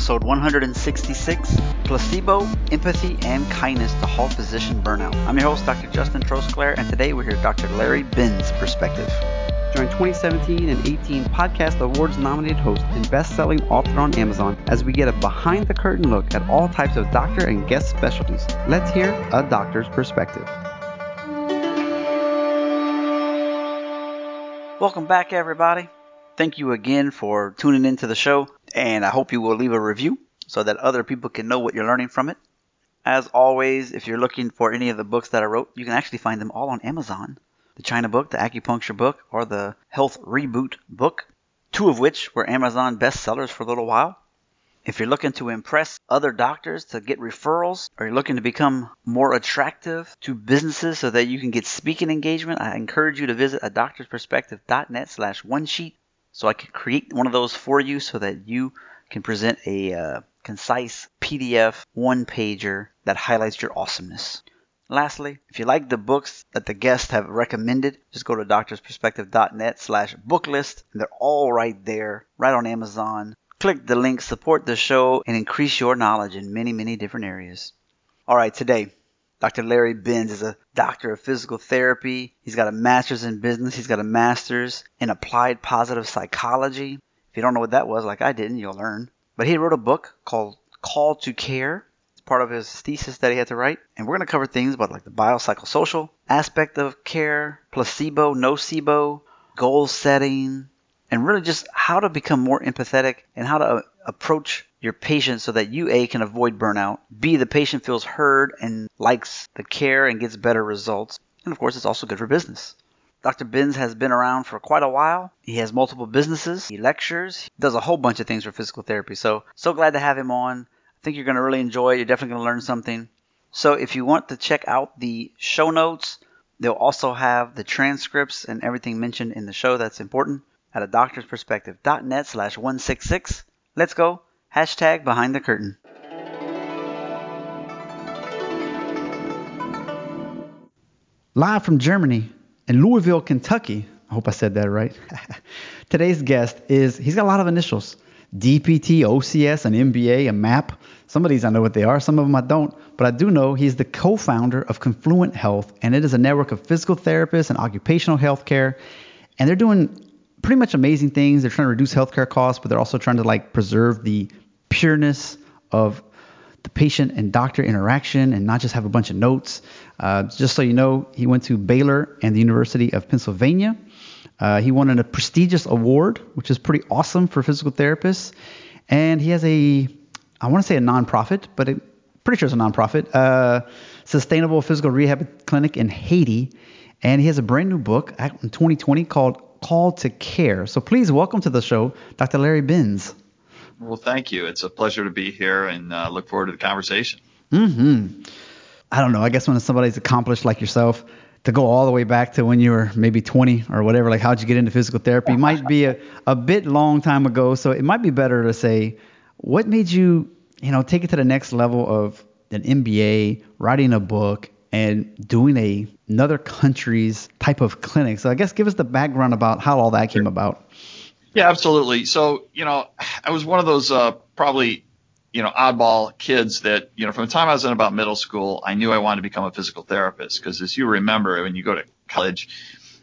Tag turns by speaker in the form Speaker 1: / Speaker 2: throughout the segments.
Speaker 1: episode 166 Placebo, Empathy, and Kindness to Halt Physician Burnout. I'm your host, Dr. Justin Trosclair, and today we're here with Dr. Larry Benz' perspective. Join 2017 and 18 Podcast Awards nominated host and best selling author on Amazon as we get a behind the curtain look at all types of doctor and guest specialties. Let's hear a doctor's perspective. Welcome back, everybody. Thank you again for tuning into the show, and I hope you will leave a review so that other people can know what you're learning from it. As always, if you're looking for any of the books that I wrote, you can actually find them all on Amazon. The China book, the acupuncture book, or the health reboot book, two of which were Amazon bestsellers for a little while. If you're looking to impress other doctors to get referrals, or you're looking to become more attractive to businesses so that you can get speaking engagement, I encourage you to visit a doctorsperspective.net slash one sheet so I can create one of those for you so that you can present a uh, concise PDF one pager that highlights your awesomeness. Lastly, if you like the books that the guests have recommended, just go to doctorsperspective.net slash booklist and they're all right there, right on Amazon. Click the link, support the show, and increase your knowledge in many, many different areas. All right, today Dr. Larry Benz is a doctor of physical therapy. He's got a master's in business. He's got a master's in applied positive psychology. If you don't know what that was, like I didn't, you'll learn. But he wrote a book called Call to Care. It's part of his thesis that he had to write. And we're going to cover things about like the biopsychosocial aspect of care, placebo, nocebo, goal setting, and really just how to become more empathetic and how to approach your patient so that you A can avoid burnout, B the patient feels heard and likes the care and gets better results, and of course it's also good for business. Dr. Benz has been around for quite a while. He has multiple businesses, he lectures, he does a whole bunch of things for physical therapy. So, so glad to have him on. I think you're going to really enjoy it. You're definitely going to learn something. So, if you want to check out the show notes, they'll also have the transcripts and everything mentioned in the show that's important at a doctorsperspective.net slash 166. Let's go. Hashtag behind the curtain. Live from Germany in Louisville, Kentucky. I hope I said that right. Today's guest is, he's got a lot of initials DPT, OCS, an MBA, a MAP. Some of these I know what they are, some of them I don't. But I do know he's the co founder of Confluent Health, and it is a network of physical therapists and occupational health care. And they're doing pretty much amazing things. They're trying to reduce healthcare costs, but they're also trying to like preserve the pureness of the patient and doctor interaction and not just have a bunch of notes. Uh, just so you know, he went to Baylor and the University of Pennsylvania. Uh, he won a prestigious award, which is pretty awesome for physical therapists. And he has a, I want to say a nonprofit, but it, pretty sure it's a nonprofit, uh, sustainable physical rehab clinic in Haiti. And he has a brand new book in 2020 called Call to Care. So please welcome to the show, Dr. Larry Benz.
Speaker 2: Well, thank you. It's a pleasure to be here and uh, look forward to the conversation.
Speaker 1: Mm-hmm. I don't know. I guess when somebody's accomplished like yourself, to go all the way back to when you were maybe 20 or whatever, like how'd you get into physical therapy, might be a, a bit long time ago. So it might be better to say, what made you, you know, take it to the next level of an MBA, writing a book, and doing a another country's type of clinic. So I guess give us the background about how all that came about.
Speaker 2: Yeah, absolutely. So, you know, I was one of those uh, probably, you know, oddball kids that, you know, from the time I was in about middle school, I knew I wanted to become a physical therapist because as you remember, when you go to college,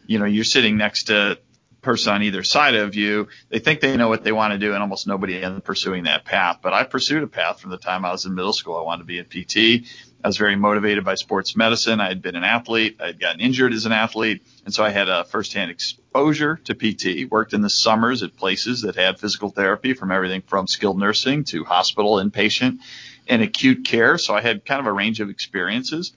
Speaker 2: you know, you're sitting next to person on either side of you, they think they know what they want to do, and almost nobody ends pursuing that path. But I pursued a path from the time I was in middle school. I wanted to be in PT. I was very motivated by sports medicine. I had been an athlete. I had gotten injured as an athlete. And so I had a firsthand exposure to PT, worked in the summers at places that had physical therapy from everything from skilled nursing to hospital inpatient and acute care. So I had kind of a range of experiences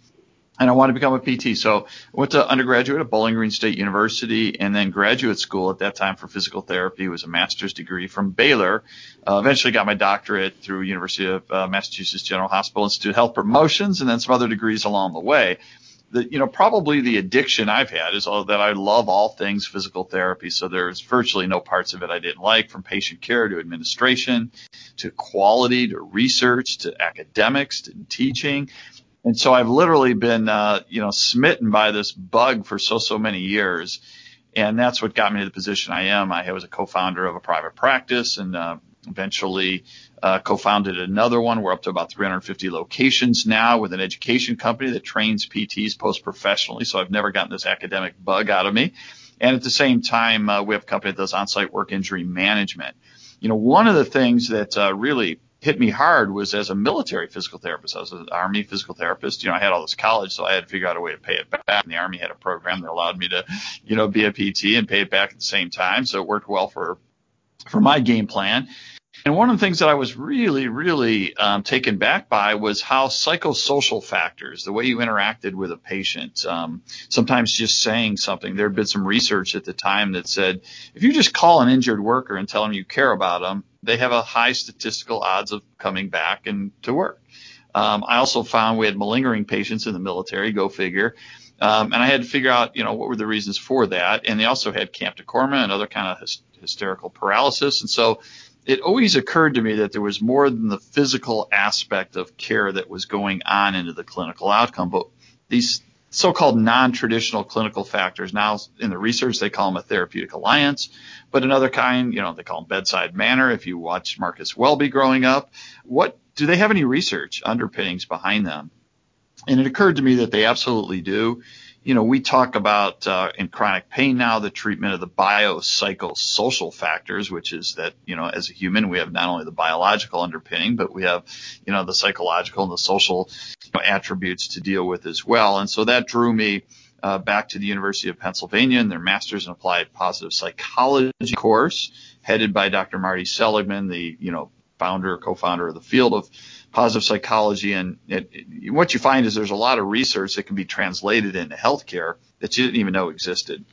Speaker 2: and I wanted to become a PT. So I went to undergraduate at Bowling Green State University and then graduate school at that time for physical therapy was a master's degree from Baylor. Uh, eventually got my doctorate through University of uh, Massachusetts General Hospital Institute of Health Promotions and then some other degrees along the way. The, you know, probably the addiction I've had is all that I love all things physical therapy. So there's virtually no parts of it I didn't like from patient care to administration to quality to research to academics to teaching. And so I've literally been, uh, you know, smitten by this bug for so, so many years. And that's what got me to the position I am. I was a co-founder of a private practice and, uh, Eventually, uh, co-founded another one. We're up to about 350 locations now with an education company that trains PTs post-professionally. So I've never gotten this academic bug out of me. And at the same time, uh, we have a company that does on-site work injury management. You know, one of the things that uh, really hit me hard was as a military physical therapist. I was an Army physical therapist. You know, I had all this college, so I had to figure out a way to pay it back. And the Army had a program that allowed me to, you know, be a PT and pay it back at the same time. So it worked well for for my game plan. And one of the things that I was really, really um, taken back by was how psychosocial factors, the way you interacted with a patient, um, sometimes just saying something. There had been some research at the time that said if you just call an injured worker and tell them you care about them, they have a high statistical odds of coming back and to work. Um, I also found we had malingering patients in the military, go figure. Um, and I had to figure out, you know, what were the reasons for that. And they also had camp and other kind of hysterical paralysis. And so it always occurred to me that there was more than the physical aspect of care that was going on into the clinical outcome. But these so-called non-traditional clinical factors, now in the research they call them a therapeutic alliance, but another kind, you know, they call them bedside manner. If you watch Marcus Welby growing up, what do they have any research underpinnings behind them? And it occurred to me that they absolutely do you know, we talk about uh, in chronic pain now the treatment of the biopsychosocial factors, which is that, you know, as a human, we have not only the biological underpinning, but we have, you know, the psychological and the social attributes to deal with as well. And so that drew me uh, back to the University of Pennsylvania and their Master's in Applied Positive Psychology course, headed by Dr. Marty Seligman, the, you know, founder, co-founder of the field of positive psychology. And it, it, what you find is there's a lot of research that can be translated into healthcare that you didn't even know existed.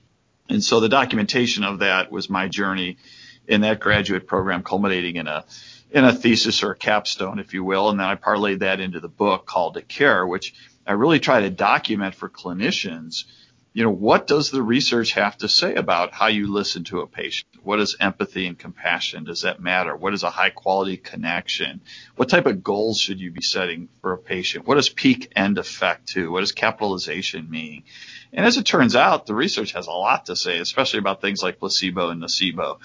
Speaker 2: And so the documentation of that was my journey in that graduate program, culminating in a in a thesis or a capstone, if you will. And then I parlayed that into the book called To Care, which I really try to document for clinicians you know, what does the research have to say about how you listen to a patient? What is empathy and compassion? Does that matter? What is a high quality connection? What type of goals should you be setting for a patient? What does peak end effect to? What does capitalization mean? And as it turns out, the research has a lot to say, especially about things like placebo and nocebo.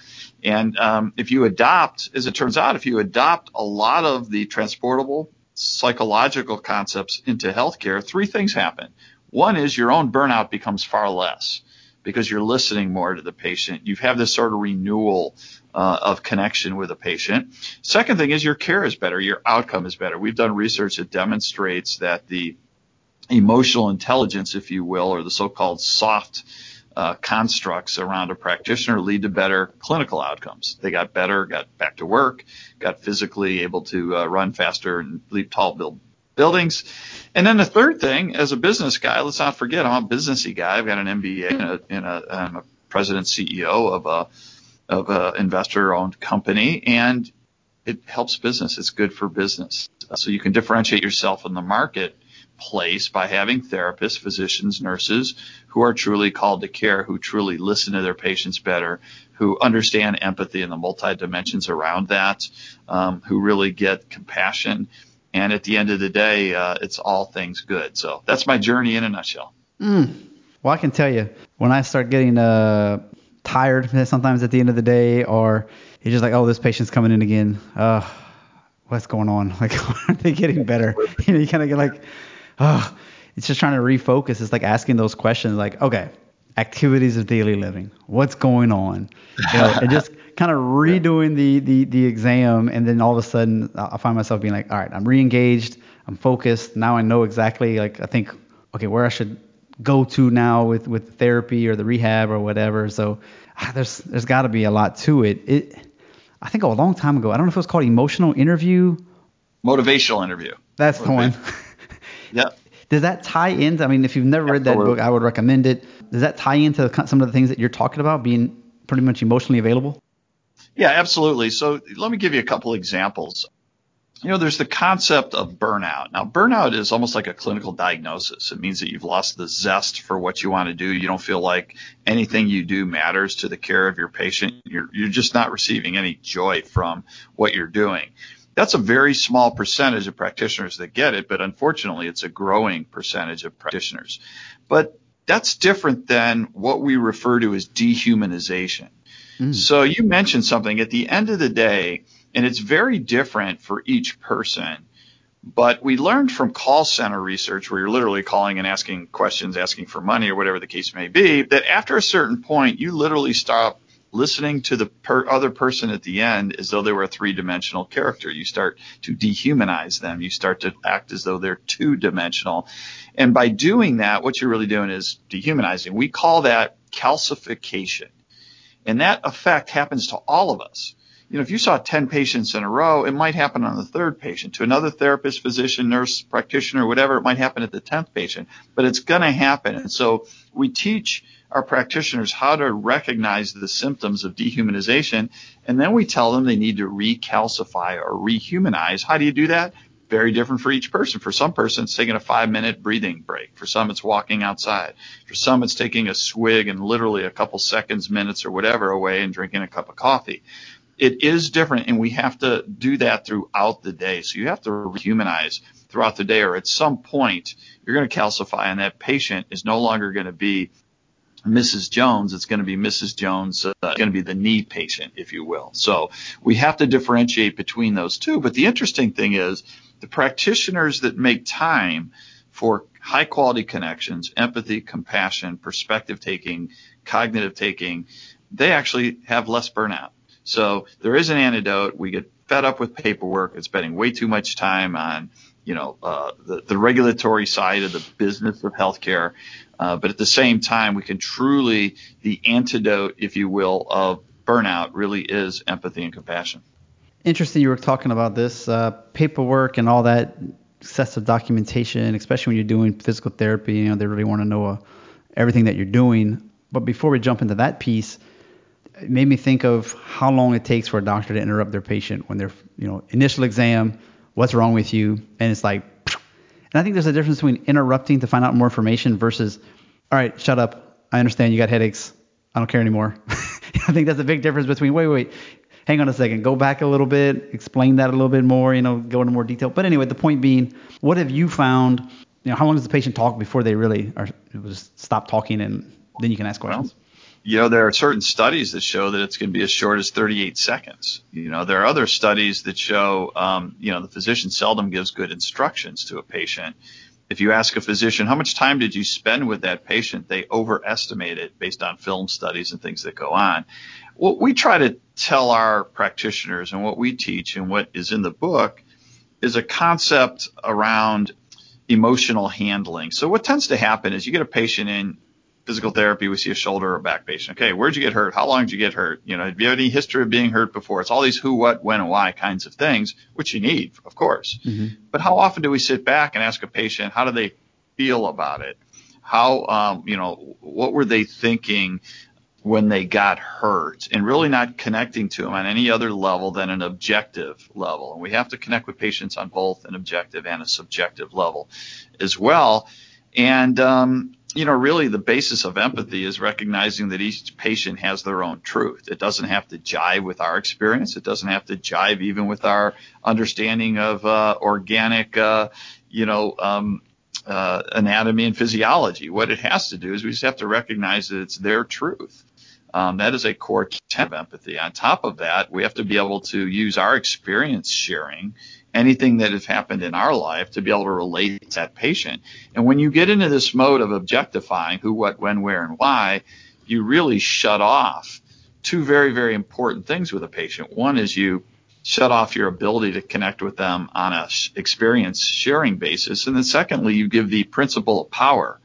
Speaker 2: And um, if you adopt, as it turns out, if you adopt a lot of the transportable psychological concepts into healthcare, three things happen. One is your own burnout becomes far less because you're listening more to the patient. You have this sort of renewal uh, of connection with a patient. Second thing is your care is better, your outcome is better. We've done research that demonstrates that the emotional intelligence, if you will, or the so-called soft uh, constructs around a practitioner lead to better clinical outcomes. They got better, got back to work, got physically able to uh, run faster and leap tall, build buildings. And then the third thing, as a business guy, let's not forget I'm a businessy guy. I've got an MBA and a, and a, I'm a president CEO of a of a investor owned company, and it helps business. It's good for business. So you can differentiate yourself in the marketplace by having therapists, physicians, nurses who are truly called to care, who truly listen to their patients better, who understand empathy and the multi dimensions around that, um, who really get compassion and at the end of the day, uh, it's all things good. So that's my journey in a nutshell.
Speaker 1: Mm. Well, I can tell you when I start getting uh, tired sometimes at the end of the day, or you're just like, oh, this patient's coming in again. Uh, what's going on? Like, aren't they getting better? you know, you kind of get like, oh, it's just trying to refocus. It's like asking those questions, like, okay, activities of daily living, what's going on, you know, and just kind of redoing the, the the exam, and then all of a sudden I find myself being like, all right, I'm re-engaged, I'm focused. Now I know exactly like I think, okay, where I should go to now with with therapy or the rehab or whatever. So ah, there's there's got to be a lot to it. It I think a long time ago, I don't know if it was called emotional interview.
Speaker 2: Motivational interview.
Speaker 1: That's the one.
Speaker 2: yep.
Speaker 1: Does that tie into? I mean, if you've never read that book, I would recommend it. Does that tie into some of the things that you're talking about being pretty much emotionally available?
Speaker 2: Yeah, absolutely. So let me give you a couple examples. You know, there's the concept of burnout. Now, burnout is almost like a clinical diagnosis. It means that you've lost the zest for what you want to do. You don't feel like anything you do matters to the care of your patient. You're, you're just not receiving any joy from what you're doing. That's a very small percentage of practitioners that get it, but unfortunately, it's a growing percentage of practitioners. But that's different than what we refer to as dehumanization. Mm. So you mentioned something. At the end of the day, And it's very different for each person. But we learned from call center research where you're literally calling and asking questions, asking for money or whatever the case may be, that after a certain point, you literally stop listening to the per- other person at the end as though they were a three dimensional character. You start to dehumanize them. You start to act as though they're two dimensional. And by doing that, what you're really doing is dehumanizing. We call that calcification. And that effect happens to all of us you know, if you saw 10 patients in a row, it might happen on the third patient. To another therapist, physician, nurse, practitioner, whatever, it might happen at the 10th patient, but it's going to happen. And so we teach our practitioners how to recognize the symptoms of dehumanization, and then we tell them they need to recalcify or rehumanize. How do you do that? Very different for each person. For some person, it's taking a five minute breathing break. For some, it's walking outside. For some, it's taking a swig and literally a couple seconds, minutes, or whatever away and drinking a cup of coffee it is different and we have to do that throughout the day. So you have to humanize throughout the day or at some point you're going to calcify and that patient is no longer going to be Mrs. Jones. It's going to be Mrs. Jones. Uh, going to be the knee patient, if you will. So we have to differentiate between those two. But the interesting thing is the practitioners that make time for high quality connections, empathy, compassion, perspective taking, cognitive taking, they actually have less burnout. So there is an antidote. We get fed up with paperwork and spending way too much time on, you know, uh, the, the regulatory side of the business of healthcare. Uh, but at the same time, we can truly, the antidote, if you will, of burnout really is empathy and compassion.
Speaker 1: Interesting you were talking about this uh, paperwork and all that excessive documentation, especially when you're doing physical therapy. You know, they really want to know uh, everything that you're doing. But before we jump into that piece, it made me think of how long it takes for a doctor to interrupt their patient when they're, you know, initial exam, what's wrong with you, and it's like, and I think there's a difference between interrupting to find out more information versus, all right, shut up, I understand you got headaches, I don't care anymore. I think that's a big difference between, wait, wait, hang on a second, go back a little bit, explain that a little bit more, you know, go into more detail. But anyway, the point being, what have you found? You know, how long does the patient talk before they really are just stop talking and then you can ask questions?
Speaker 2: Well, you know, there are certain studies that show that it's going to be as short as 38 seconds. You know, there are other studies that show, um, you know, the physician seldom gives good instructions to a patient. If you ask a physician, how much time did you spend with that patient? They overestimate it based on film studies and things that go on. What we try to tell our practitioners and what we teach and what is in the book is a concept around emotional handling. So what tends to happen is you get a patient in, physical therapy, we see a shoulder or back patient. Okay, where'd you get hurt? How long did you get hurt? You know, have you had any history of being hurt before? It's all these who, what, when, and why kinds of things, which you need, of course. Mm-hmm. But how often do we sit back and ask a patient, how do they feel about it? How, um, you know, what were they thinking when they got hurt and really not connecting to them on any other level than an objective level. And we have to connect with patients on both an objective and a subjective level as well. And, um, you know, really the basis of empathy is recognizing that each patient has their own truth. It doesn't have to jive with our experience. It doesn't have to jive even with our understanding of uh, organic, uh, you know, um, uh, anatomy and physiology. What it has to do is we just have to recognize that it's their truth. Um, that is a core tenet of empathy. On top of that, we have to be able to use our experience sharing anything that has happened in our life to be able to relate to that patient. And when you get into this mode of objectifying who, what, when, where, and why, you really shut off two very, very important things with a patient. One is you shut off your ability to connect with them on a experience sharing basis. And then secondly, you give the principle of power.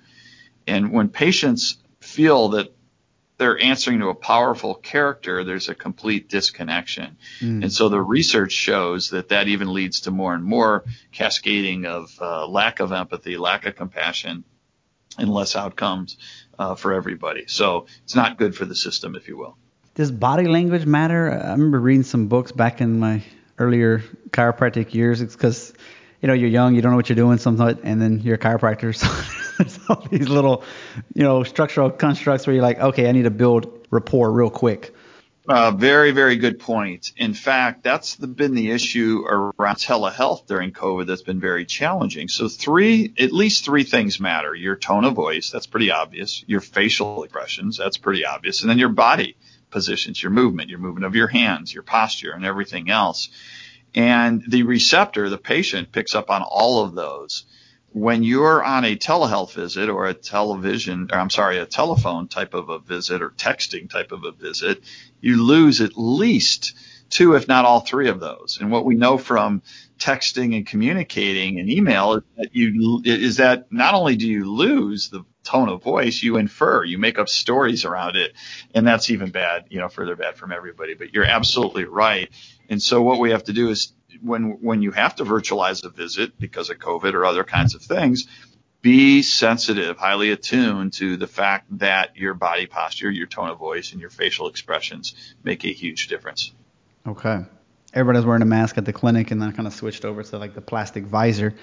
Speaker 2: And when patients feel that they're answering to a powerful character, there's a complete disconnection. Mm. And so the research shows that that even leads to more and more cascading of uh, lack of empathy, lack of compassion, and less outcomes uh, for everybody. So it's not good for the system, if you will.
Speaker 1: Does body language matter? I remember reading some books back in my earlier chiropractic years because you know you're young, you don't know what you're doing, sometimes, and then you're a chiropractor. So all these little, you know, structural constructs where you're like, okay, I need to build rapport real quick.
Speaker 2: Uh, very, very good point. In fact, that's the, been the issue around telehealth during COVID that's been very challenging. So three, at least three things matter. Your tone of voice, that's pretty obvious. Your facial expressions, that's pretty obvious. And then your body positions, your movement, your movement of your hands, your posture, and everything else. And the receptor, the patient, picks up on all of those. When you're on a telehealth visit or a television, or I'm sorry, a telephone type of a visit or texting type of a visit, you lose at least two, if not all three of those. And what we know from texting and communicating and email is that you is that not only do you lose the tone of voice, you infer, you make up stories around it, and that's even bad, you know, further bad from everybody. But you're absolutely right. And so what we have to do is when when you have to virtualize a visit because of COVID or other kinds of things, be sensitive, highly attuned to the fact that your body posture, your tone of voice, and your facial expressions make a huge difference.
Speaker 1: Okay. Everybody's wearing a mask at the clinic, and then I kind of switched over to like the plastic visor.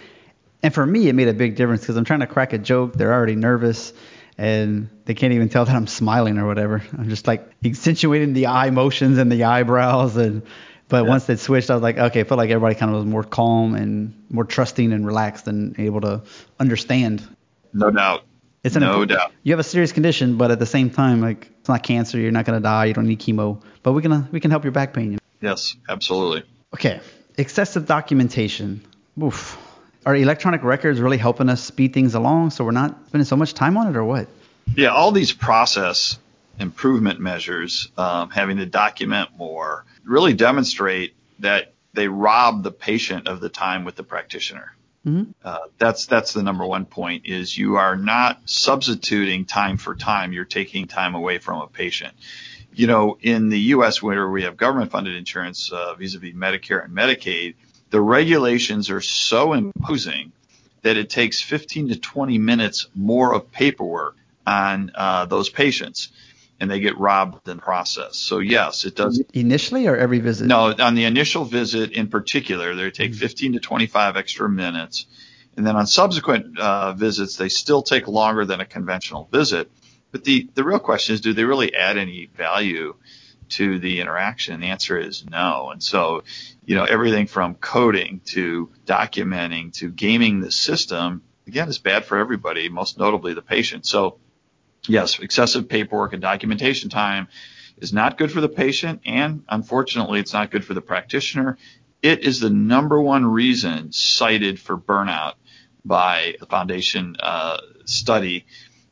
Speaker 1: And for me, it made a big difference because I'm trying to crack a joke. They're already nervous, and they can't even tell that I'm smiling or whatever. I'm just like accentuating the eye motions and the eyebrows, and but yeah. once they switched, I was like, okay, I felt like everybody kind of was more calm and more trusting and relaxed and able to understand.
Speaker 2: No doubt.
Speaker 1: It's an
Speaker 2: no imp- doubt.
Speaker 1: You have a serious condition, but at the same time, like it's not cancer. You're not gonna die. You don't need chemo, but we can uh, we can help your back pain.
Speaker 2: Yes, absolutely.
Speaker 1: Okay, excessive documentation. Oof. Are electronic records really helping us speed things along so we're not spending so much time on it, or what?
Speaker 2: Yeah, all these process improvement measures, um, having to document more, really demonstrate that they rob the patient of the time with the practitioner. Mm-hmm. Uh, that's that's the number one point is you are not substituting time for time. You're taking time away from a patient. You know, in the U.S. where we have government funded insurance uh, vis-a-vis Medicare and Medicaid, the regulations are so imposing that it takes 15 to 20 minutes more of paperwork on uh, those patients and they get robbed in the process. So yes, it does.
Speaker 1: Initially or every visit?
Speaker 2: No, on the initial visit in particular, they take mm-hmm. 15 to 25 extra minutes. And then on subsequent uh, visits, they still take longer than a conventional visit. But the, the real question is, do they really add any value to the interaction? The answer is no. And so, you know, everything from coding to documenting to gaming the system, again, is bad for everybody, most notably the patient. So yes, excessive paperwork and documentation time is not good for the patient, and unfortunately, it's not good for the practitioner. It is the number one reason cited for burnout by the foundation uh, study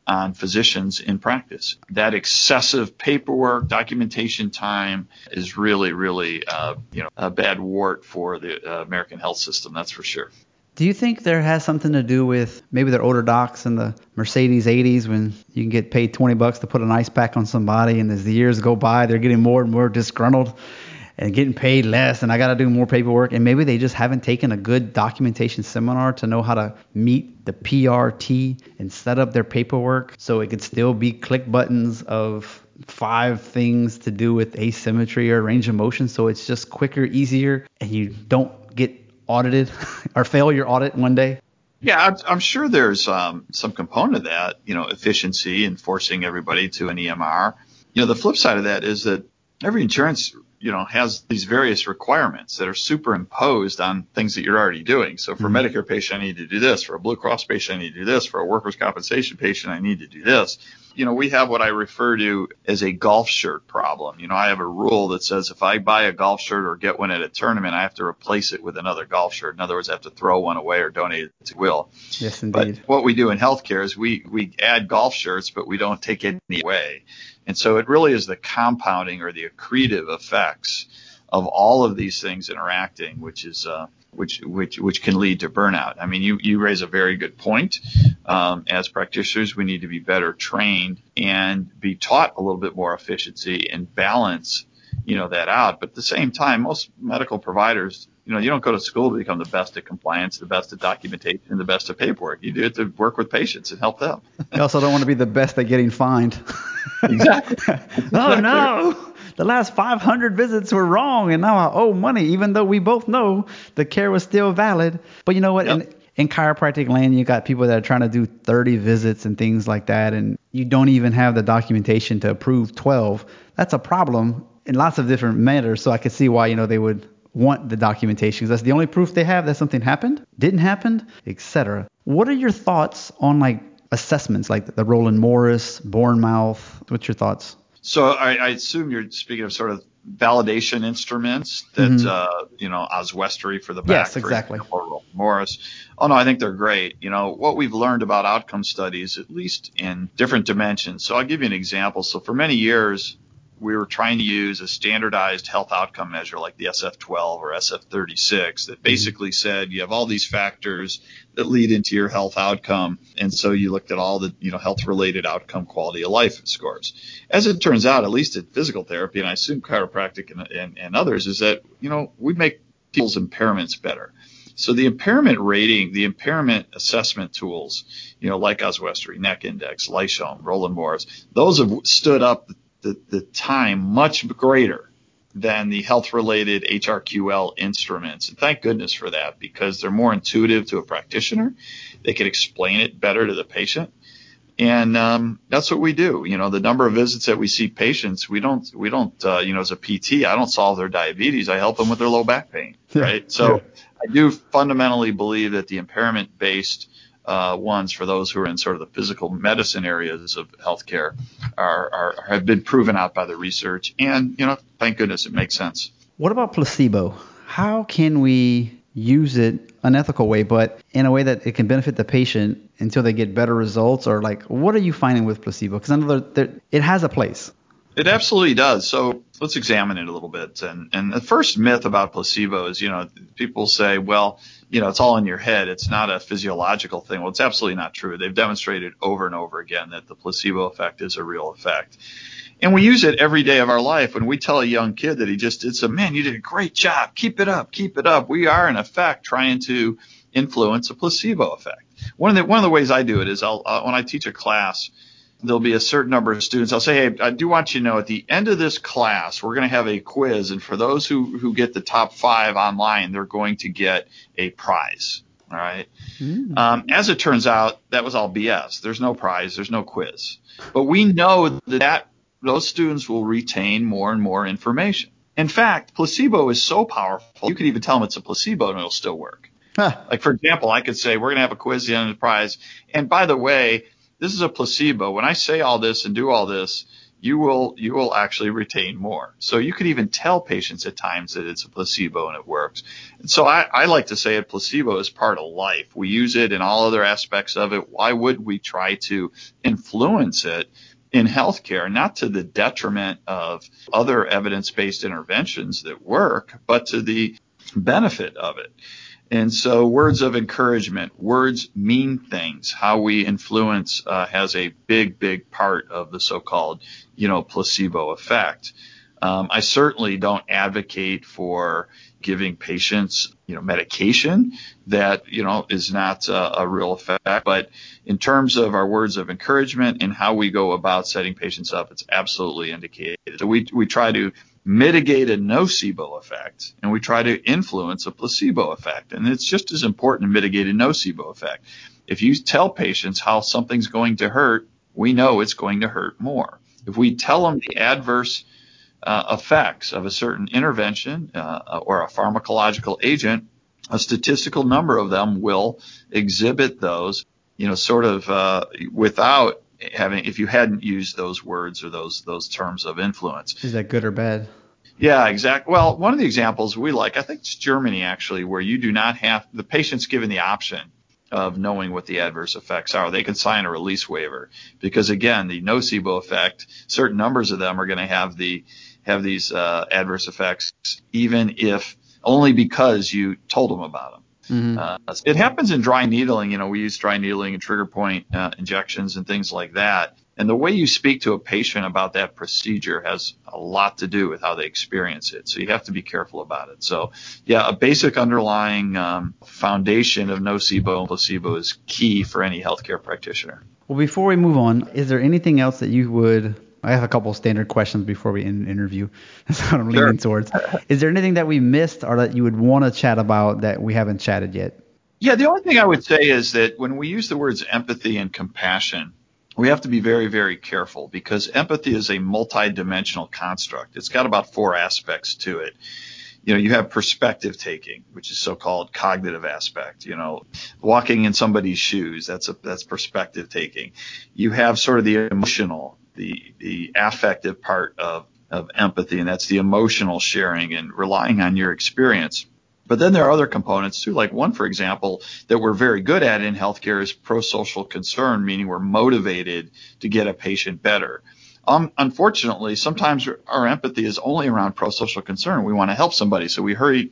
Speaker 2: on physicians in practice. That excessive paperwork, documentation time is really, really, uh, you know, a bad wart for the uh, American health system. That's for sure.
Speaker 1: Do you think there has something to do with maybe they're older docs in the Mercedes 80s when you can get paid 20 bucks to put an ice pack on somebody, and as the years go by, they're getting more and more disgruntled and getting paid less, and I got to do more paperwork, and maybe they just haven't taken a good documentation seminar to know how to meet the PRT and set up their paperwork so it could still be click buttons of five things to do with asymmetry or range of motion, so it's just quicker, easier, and you don't get audited or failure audit one day?
Speaker 2: Yeah, I'm sure there's um, some component of that, you know, efficiency and forcing everybody to an EMR. You know, the flip side of that is that every insurance, you know, has these various requirements that are superimposed on things that you're already doing. So for mm-hmm. a Medicare patient, I need to do this. For a Blue Cross patient, I need to do this. For a workers' compensation patient, I need to do this you know, we have what I refer to as a golf shirt problem. You know, I have a rule that says if I buy a golf shirt or get one at a tournament, I have to replace it with another golf shirt. In other words, I have to throw one away or donate it to Will.
Speaker 1: Yes, indeed.
Speaker 2: But what we do in healthcare is we, we add golf shirts, but we don't take any away. And so it really is the compounding or the accretive effects of all of these things interacting, which is, uh, which which which can lead to burnout. I mean, you you raise a very good point. Um, as practitioners, we need to be better trained and be taught a little bit more efficiency and balance, you know, that out. But at the same time, most medical providers, you know, you don't go to school to become the best at compliance, the best at documentation, the best at paperwork. You do it to work with patients and help them.
Speaker 1: You also don't want to be the best at getting fined.
Speaker 2: exactly.
Speaker 1: oh no the last 500 visits were wrong and now I owe money, even though we both know the care was still valid. But you know what? Yep. In, in chiropractic land, you got people that are trying to do 30 visits and things like that, and you don't even have the documentation to approve 12. That's a problem in lots of different matters. So I could see why, you know, they would want the documentation because that's the only proof they have that something happened, didn't happen, etc. What are your thoughts on like assessments like the Roland Morris, Bournemouth? What's your thoughts?
Speaker 2: So I, I assume you're speaking of sort of validation instruments that
Speaker 1: Mhm.
Speaker 2: uh, you know Oswestry for the back,
Speaker 1: Yes,
Speaker 2: for
Speaker 1: exactly.
Speaker 2: example, or Morris. Oh no, I think they're great. You know what we've learned about outcome studies, at least in different dimensions. So I'll give you an example. So for many years, we were trying to use a standardized health outcome measure like the SF12 or SF36 that mm-hmm. basically said you have all these factors that lead into your health outcome, and so you looked at all the you know health related outcome quality of life scores. As it turns out, at least in physical therapy, and I assume chiropractic and, and, and others, is that you know we make people's impairments better. So the impairment rating, the impairment assessment tools, you know, like Oswestry, Neck Index, Lysholm, Roland Morris, those have stood up the, the time much greater than the health related HRQL instruments. And thank goodness for that because they're more intuitive to a practitioner. They can explain it better to the patient. And um, that's what we do. You know, the number of visits that we see patients, we don't, we don't, uh, you know, as a PT, I don't solve their diabetes. I help them with their low back pain, right? So I do fundamentally believe that the impairment based uh, ones for those who are in sort of the physical medicine areas of healthcare are, are have been proven out by the research, and you know, thank goodness it makes sense.
Speaker 1: What about placebo? How can we use it an ethical way, but in a way that it can benefit the patient until they get better results? Or like, what are you finding with placebo? Because that it has a place.
Speaker 2: It absolutely does. So let's examine it a little bit. And and the first myth about placebo is, you know, people say, well, you know, it's all in your head. It's not a physiological thing. Well, it's absolutely not true. They've demonstrated over and over again that the placebo effect is a real effect. And we use it every day of our life. When we tell a young kid that he just did some, man, you did a great job. Keep it up. Keep it up. We are in effect trying to influence a placebo effect. One of the, one of the ways I do it is I'll, uh, when I teach a class, there'll be a certain number of students. I'll say, hey, I do want you to know at the end of this class, we're going to have a quiz. And for those who, who get the top five online, they're going to get a prize. All right.
Speaker 1: Mm.
Speaker 2: Um, as it turns out, that was all BS. There's no prize. There's no quiz. But we know that, that those students will retain more and more information. In fact, placebo is so powerful, you could even tell them it's a placebo and it'll still work.
Speaker 1: Huh.
Speaker 2: Like, for example, I could say, we're going to have a quiz at the end of the prize. And by the way, this is a placebo. When I say all this and do all this, you will, you will actually retain more. So you could even tell patients at times that it's a placebo and it works. And so I, I like to say a placebo is part of life. We use it in all other aspects of it. Why would we try to influence it? in healthcare, not to the detriment of other evidence-based interventions that work, but to the benefit of it. And so words of encouragement, words mean things. How we influence uh, has a big, big part of the so-called, you know, placebo effect. Um, I certainly don't advocate for giving patients, you know, medication that, you know, is not uh, a real effect. But in terms of our words of encouragement and how we go about setting patients up, it's absolutely indicated. So we, we try to mitigate a nocebo effect and we try to influence a placebo effect. And it's just as important to mitigate a nocebo effect. If you tell patients how something's going to hurt, we know it's going to hurt more. If we tell them the adverse uh, effects of a certain intervention uh, or a pharmacological agent, a statistical number of them will exhibit those, you know, sort of uh, without having, if you hadn't used those words or those those terms of influence.
Speaker 1: Is that good or bad?
Speaker 2: Yeah, exactly. Well, one of the examples we like, I think it's Germany actually, where you do not have the patient's given the option of knowing what the adverse effects are. They can sign a release waiver because again, the nocebo effect, certain numbers of them are going to have the have these uh, adverse effects, even if only because you told them about them.
Speaker 1: Mm-hmm.
Speaker 2: Uh, it happens in dry needling. You know, we use dry needling and trigger point uh, injections and things like that. And the way you speak to a patient about that procedure has a lot to do with how they experience it. So you have to be careful about it. So yeah, a basic underlying um, foundation of nocebo and placebo is key for any healthcare practitioner.
Speaker 1: Well, before we move on, is there anything else that you would? I have a couple of standard questions before we end the interview. That's what I'm
Speaker 2: Sure.
Speaker 1: leaning towards. Is there anything that we missed or that you would want to chat about that we haven't chatted yet?
Speaker 2: Yeah, the only thing I would say is that when we use the words empathy and compassion, we have to be very, very careful because empathy is a multidimensional construct. It's got about four aspects to it. You know, you have perspective taking, which is so-called cognitive aspect. You know, walking in somebody's shoes, that's a, that's perspective taking. You have sort of the emotional the the affective part of of empathy, and that's the emotional sharing and relying on your experience. But then there are other components too, like one, for example, that we're very good at in healthcare is pro-social concern, meaning we're motivated to get a patient better. Um, unfortunately, sometimes our empathy is only around pro-social concern. We want to help somebody, so we hurry,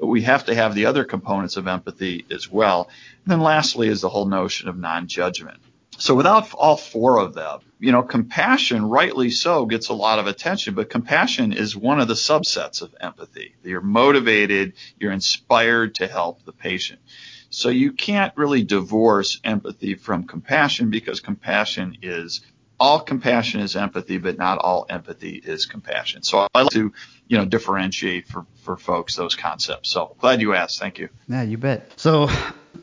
Speaker 2: but we have to have the other components of empathy as well. And then lastly is the whole notion of non-judgment. So without all four of them, you know, compassion, rightly so, gets a lot of attention, but compassion is one of the subsets of empathy. You're motivated, you're inspired to help the patient. So you can't really divorce empathy from compassion because compassion is all compassion is empathy, but not all empathy is compassion. So I like to, you know, differentiate for, for folks those concepts. So glad you asked. Thank you.
Speaker 1: Yeah, you bet. So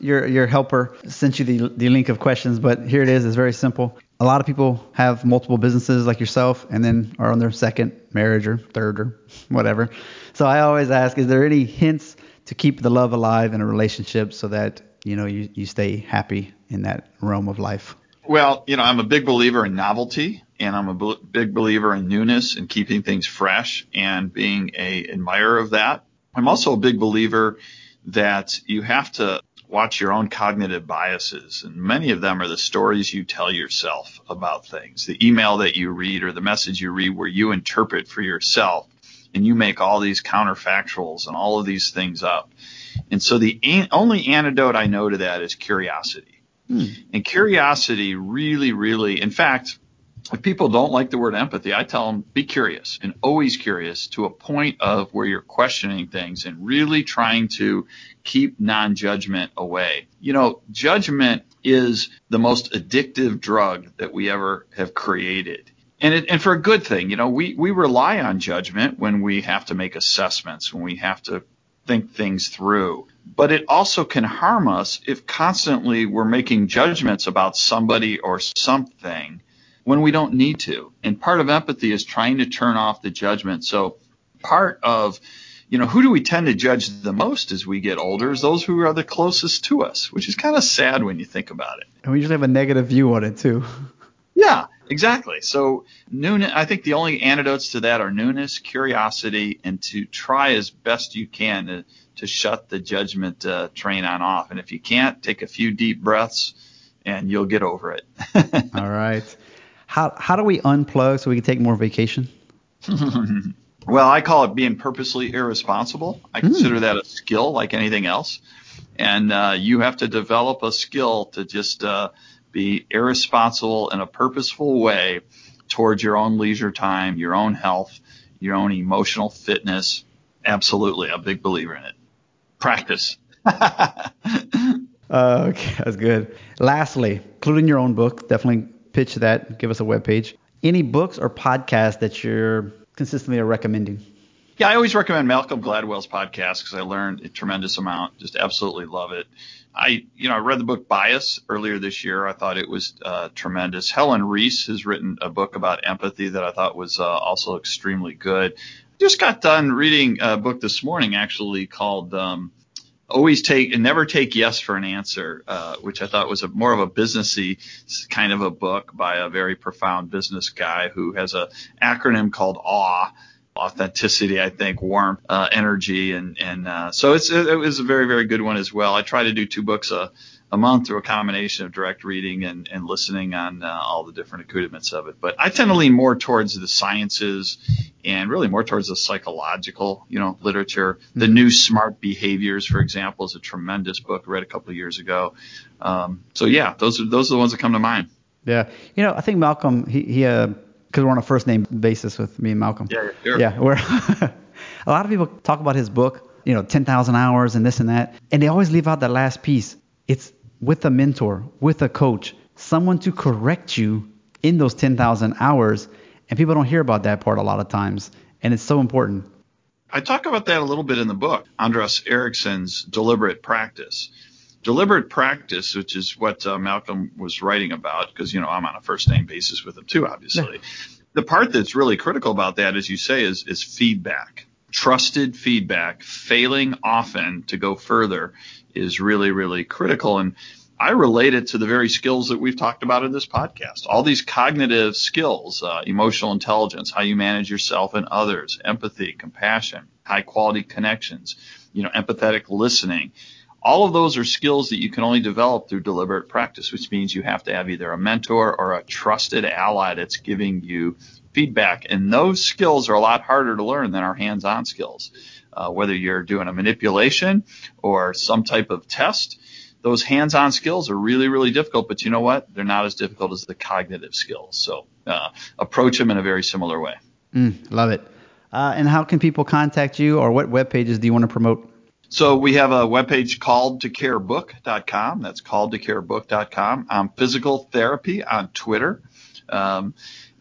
Speaker 1: your your helper sent you the the link of questions, but here it is. It's very simple. A lot of people have multiple businesses like yourself, and then are on their second marriage or third or whatever. So I always ask, is there any hints to keep the love alive in a relationship so that you know you, you stay happy in that realm of life?
Speaker 2: Well, you know, I'm a big believer in novelty and I'm a big believer in newness and keeping things fresh and being a admirer of that. I'm also a big believer that you have to watch your own cognitive biases and many of them are the stories you tell yourself about things. The email that you read or the message you read where you interpret for yourself and you make all these counterfactuals and all of these things up. And so the only antidote I know to that is curiosity Hmm. And curiosity really, really, in fact, if people don't like the word empathy, I tell them be curious and always curious to a point of where you're questioning things and really trying to keep non-judgment away. You know, judgment is the most addictive drug that we ever have created. And, it, and for a good thing, you know, we, we rely on judgment when we have to make assessments, when we have to think things through. But it also can harm us if constantly we're making judgments about somebody or something when we don't need to. And part of empathy is trying to turn off the judgment. So part of you know, who do we tend to judge the most as we get older is those who are the closest to us, which is kind of sad when you think about it.
Speaker 1: And we usually have a negative view on it too.
Speaker 2: Yeah, exactly. So newness, I think the only antidotes to that are newness, curiosity, and to try as best you can to, to shut the judgment uh, train on off. And if you can't, take a few deep breaths, and you'll get over it.
Speaker 1: All right. How how do we unplug so we can take more vacation?
Speaker 2: well, I call it being purposely irresponsible. I mm. consider that a skill like anything else, and uh, you have to develop a skill to just uh, be irresponsible in a purposeful way towards your own leisure time, your own health, your own emotional fitness. Absolutely, I'm a big believer in it. Practice.
Speaker 1: uh, okay, that's good. Lastly, including your own book, definitely pitch that. Give us a web page. Any books or podcasts that you're consistently recommending?
Speaker 2: Yeah, I always recommend Malcolm Gladwell's podcast because I learned a tremendous amount. Just absolutely love it. I, you know, I read the book Bias earlier this year. I thought it was uh, tremendous. Helen Riess has written a book about empathy that I thought was uh, also extremely good. Just got done reading a book this morning, actually called um, "Always Take and Never Take Yes for an Answer," uh, which I thought was a more of a businessy kind of a book by a very profound business guy who has a acronym called AWE authenticity, I think, warmth, uh, energy, and and uh, so it's it, was a very very good one as well. I try to do two books a a month through a combination of direct reading and, and listening on uh, all the different accoutrements of it. But I tend to lean more towards the sciences and really more towards the psychological, you know, literature. The mm-hmm. new smart behaviors, for example, is a tremendous book I read a couple of years ago. Um, so yeah, those are those are the ones that come to mind.
Speaker 1: Yeah, you know, I think Malcolm he he uh, because we're on a first name basis with me and Malcolm.
Speaker 2: Yeah, sure.
Speaker 1: Yeah, we're a lot of people talk about his book, you know, 10,000 hours and this and that, and they always leave out that last piece. It's with a mentor, with a coach, someone to correct you in those 10,000 hours, and people don't hear about that part a lot of times, and it's so important.
Speaker 2: I talk about that a little bit in the book, Anders Ericsson's Deliberate Practice deliberate practice, which is what uh, Malcolm was writing about, because you know I'm on a first name basis with him too, obviously. the part that's really critical about that, as you say, is is feedback. Trusted feedback, failing often to go further, is really really critical. And I relate it to the very skills that we've talked about in this podcast. All these cognitive skills, uh, emotional intelligence, how you manage yourself and others, empathy, compassion, high quality connections, you know, empathetic listening. All of those are skills that you can only develop through deliberate practice, which means you have to have either a mentor or a trusted ally that's giving you feedback. And those skills are a lot harder to learn than our hands on skills. Uh, whether you're doing a manipulation or some type of test, those hands on skills are really, really difficult. But you know what? They're not as difficult as the cognitive skills. So uh, approach them in a very similar way.
Speaker 1: Mm, love it. Uh, and how can people contact you or what web pages do you want to promote?
Speaker 2: So we have a webpage called tocarebook.com. That's called tocarebook.com. I'm physical therapy on Twitter. Um,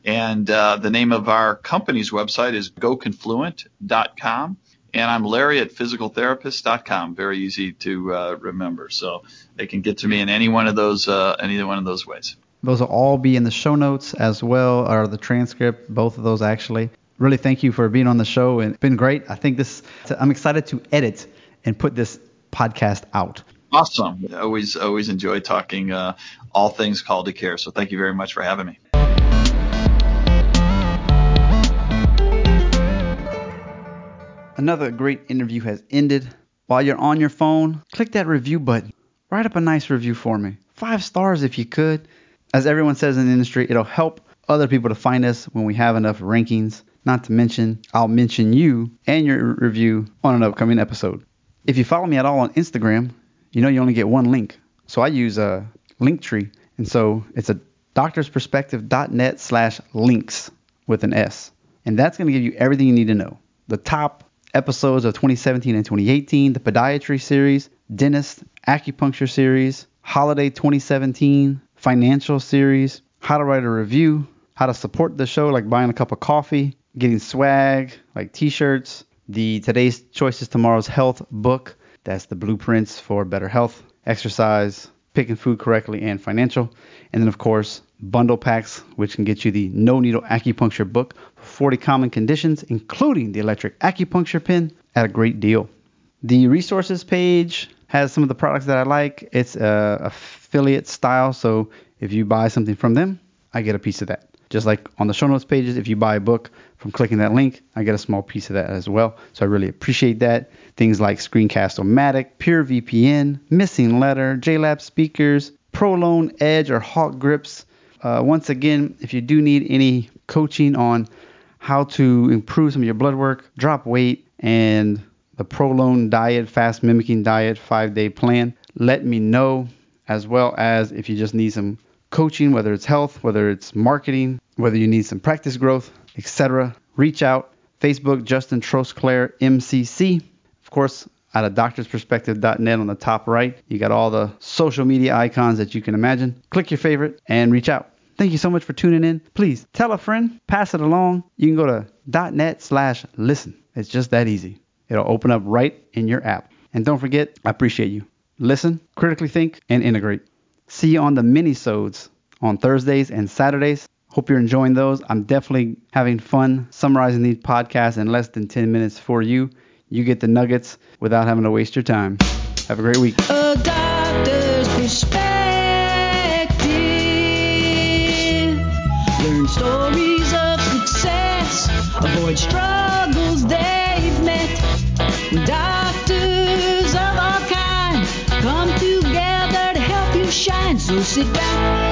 Speaker 2: and uh, the name of our company's website is goconfluent.com. And I'm Larry at physicaltherapist.com. Very easy to uh, remember. So they can get to me in any one of those, uh, any one of those ways.
Speaker 1: Those will all be in the show notes as well, or the transcript, both of those actually. Really thank you for being on the show and it's been great. I think this, I'm excited to edit and put this podcast out.
Speaker 2: Awesome. Always, always enjoy talking uh, all things call to care. So thank you very much for having me.
Speaker 1: Another great interview has ended. While you're on your phone, click that review button. Write up a nice review for me. Five stars if you could. As everyone says in the industry, it'll help other people to find us when we have enough rankings. Not to mention, I'll mention you and your review on an upcoming episode. If you follow me at all on Instagram, you know you only get one link. So I use a Linktree, and so it's a doctorsperspective.net slash links with an S. And that's going to give you everything you need to know. The top episodes of 2017 and 2018, the podiatry series, dentist, acupuncture series, holiday 2017, financial series, how to write a review, how to support the show like buying a cup of coffee, getting swag like t-shirts, the Today's Choices Tomorrow's Health book, that's the blueprints for better health, exercise, picking food correctly, and financial. And then, of course, bundle packs, which can get you the no needle acupuncture book for 40 common conditions, including the electric acupuncture pin at a great deal. The resources page has some of the products that I like. It's a affiliate style, so if you buy something from them, I get a piece of that. Just like on the show notes pages, if you buy a book from clicking that link, I get a small piece of that as well. So I really appreciate that. Things like Screencast-O-Matic, Pure VPN, Missinglettr, JLab speakers, ProLon Edge or Hawk grips. Uh, once again, if you do need any coaching on how to improve some of your blood work, drop weight, and the ProLon diet, fast mimicking diet, five day plan, let me know. As well as if you just need some coaching, whether it's health, whether it's marketing, whether you need some practice growth, etc. Reach out. Facebook, Justin Trosclair, MCC. Of course, at a doctorsperspective.net on the top right, you got all the social media icons that you can imagine. Click your favorite and reach out. Thank you so much for tuning in. Please tell a friend, pass it along. You can go to .net slash listen. It's just that easy. It'll open up right in your app. And don't forget, I appreciate you. Listen, critically think, and integrate. See you on the mini-sodes on Thursdays and Saturdays. Hope you're enjoying those. I'm definitely having fun summarizing these podcasts in less than 10 minutes for you. You get the nuggets without having to waste your time. Have a great week.
Speaker 3: Avoid struggles they've met. Doctors of all kinds come together to help you shine. So sit back,